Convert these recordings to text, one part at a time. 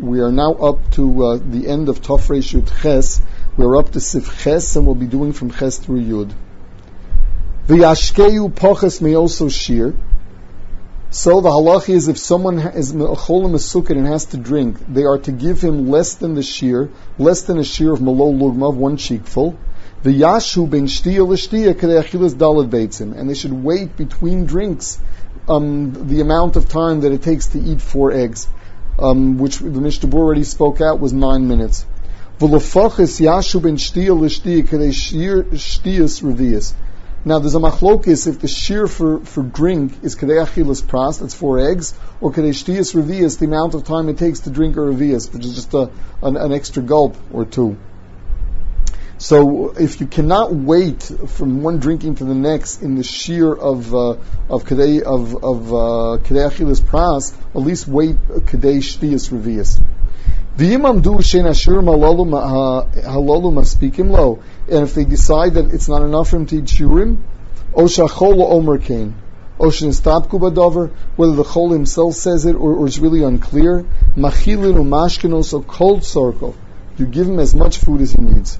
we are now up to uh, the end of Taf Reish Yud Ches. We're up to Sif Ches, and we'll be doing from Ches through Yud. V'yashkeyu poches may also shear. So the halacha is if someone is cholim sukkah and has to drink, they are to give him less than the shear, less than a shear of malo lugma, one cheekful. The yashu ben shtiya l'shtiya achilas dalad beitzim, and they should wait between drinks um, the amount of time that it takes to eat four eggs, um, which the Mishnah already spoke out was nine minutes. Now there's a machlokis if the shear for, for drink is kadei achilas pras, that's four eggs, or kadei revias, the amount of time it takes to drink a revias, which is just a, an, an extra gulp or two. So if you cannot wait from one drinking to the next in the shear of uh, of kadei of of uh, achilas pras, at least wait kadei shtiyas revias. V'imam du shein ashir halalu maspikim lo. And if they decide that it's not enough for him to eat shurim, o shachol omer kain. Ocean stop kubadover, whether the chol himself says it or, or it's really unclear. Machilin or mashkin so cold circle. You give him as much food as he needs.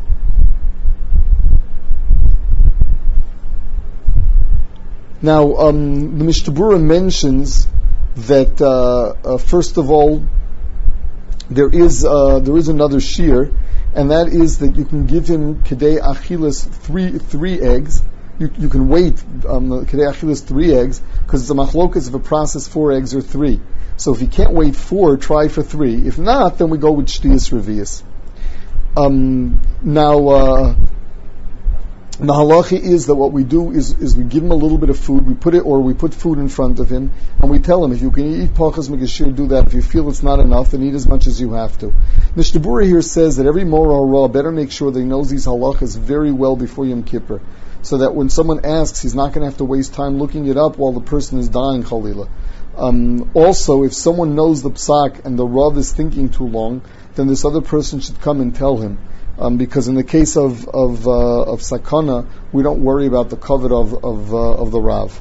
Now, um, the Mishnah Berurah mentions that uh, uh, first of all, there is uh, there is another shear, and that is that you can give him kedei achilas three three eggs. You, you can wait um, kedei achilas three eggs because it's a machlokas of a process four eggs or three. So if you can't wait four, try for three. If not, then we go with shtiyas revius. Um, now. Uh, the halacha is that what we do is, is we give him a little bit of food, we put it, or we put food in front of him, and we tell him, if you can eat pachas megashir, do that. If you feel it's not enough, then eat as much as you have to. Mishnah here says that every moral raw better make sure that he knows these halachas very well before Yom Kippur, so that when someone asks, he's not going to have to waste time looking it up while the person is dying, chalila. Um, also, if someone knows the psak and the rav is thinking too long, then this other person should come and tell him um, because in the case of of, uh, of sakana, we don't worry about the covet of of, uh, of the rav.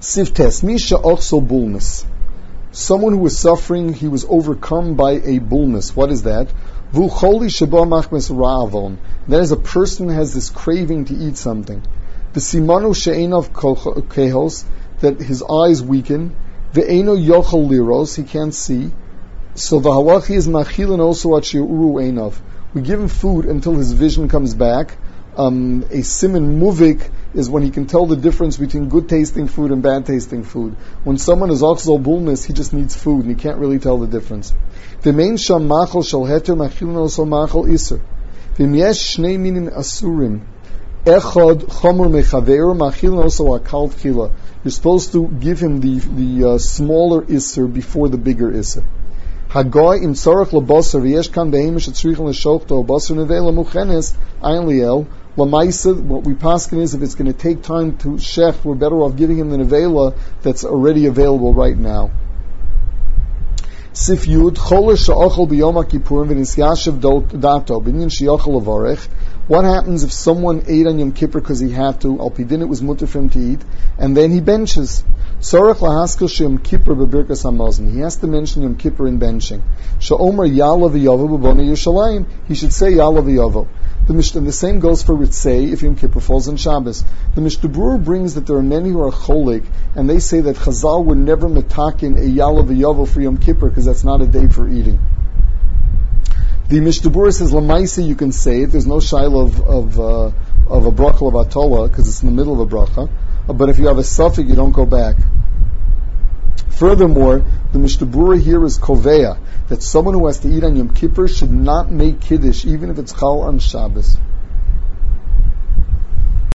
Sif Tes misha also bulmus. Someone who was suffering, he was overcome by a bulmus. What is that? Vucholi sheba machmes ra'avon. That is a person who has this craving to eat something. The simanu she'enov kehos, that his eyes weaken. Ve'eno yochel liros, he can't see. So the halachi is machilin also at einov. We give him food until his vision comes back. Um, a simin muvik is when he can tell the difference between good tasting food and bad tasting food. When someone is ochzol bulmus, he just needs food and he can't really tell the difference. The main sham machal shal heter machilin also machal iser. V'im yesh shnei minin asurim. Echad chomer mechaver machilin also akal tchila. You're supposed to give him the the uh, smaller iser before the bigger iser. Hagoy im lebosar v'yesh kan nevela muchenes liel. What we paskin is if it's going to take time to shech, we're better off giving him the nevela that's already available right now. Sif Yud B'Yom Dato B'Nyin Shi'achol Avarech what happens if someone ate on Yom Kippur because he had to? Al Pidin it was mutter for him to eat, and then he benches. Sorach lahaskel Yom Kippur bebirkas hamazon. He has to mention Yom Kippur in benching. Sha'omer yala v'yavo b'bona Yerushalayim. He should say yala v'yavo. The, the same goes for Ritzei if Yom Kippur falls on Shabbos. The Mishnah brings that there are many who are cholik, and they say that Chazal would never metakin a yala v'yavo for Yom Kippur because that's not a day for eating. The Mishnah says Lamaisa you can say it. There's no shaila of of, uh, of a bracha of atola because it's in the middle of a bracha. But if you have a suffix, you don't go back. Furthermore, the Mishnah here is koveya that someone who has to eat on Yom Kippur should not make kiddush even if it's chal on Shabbos.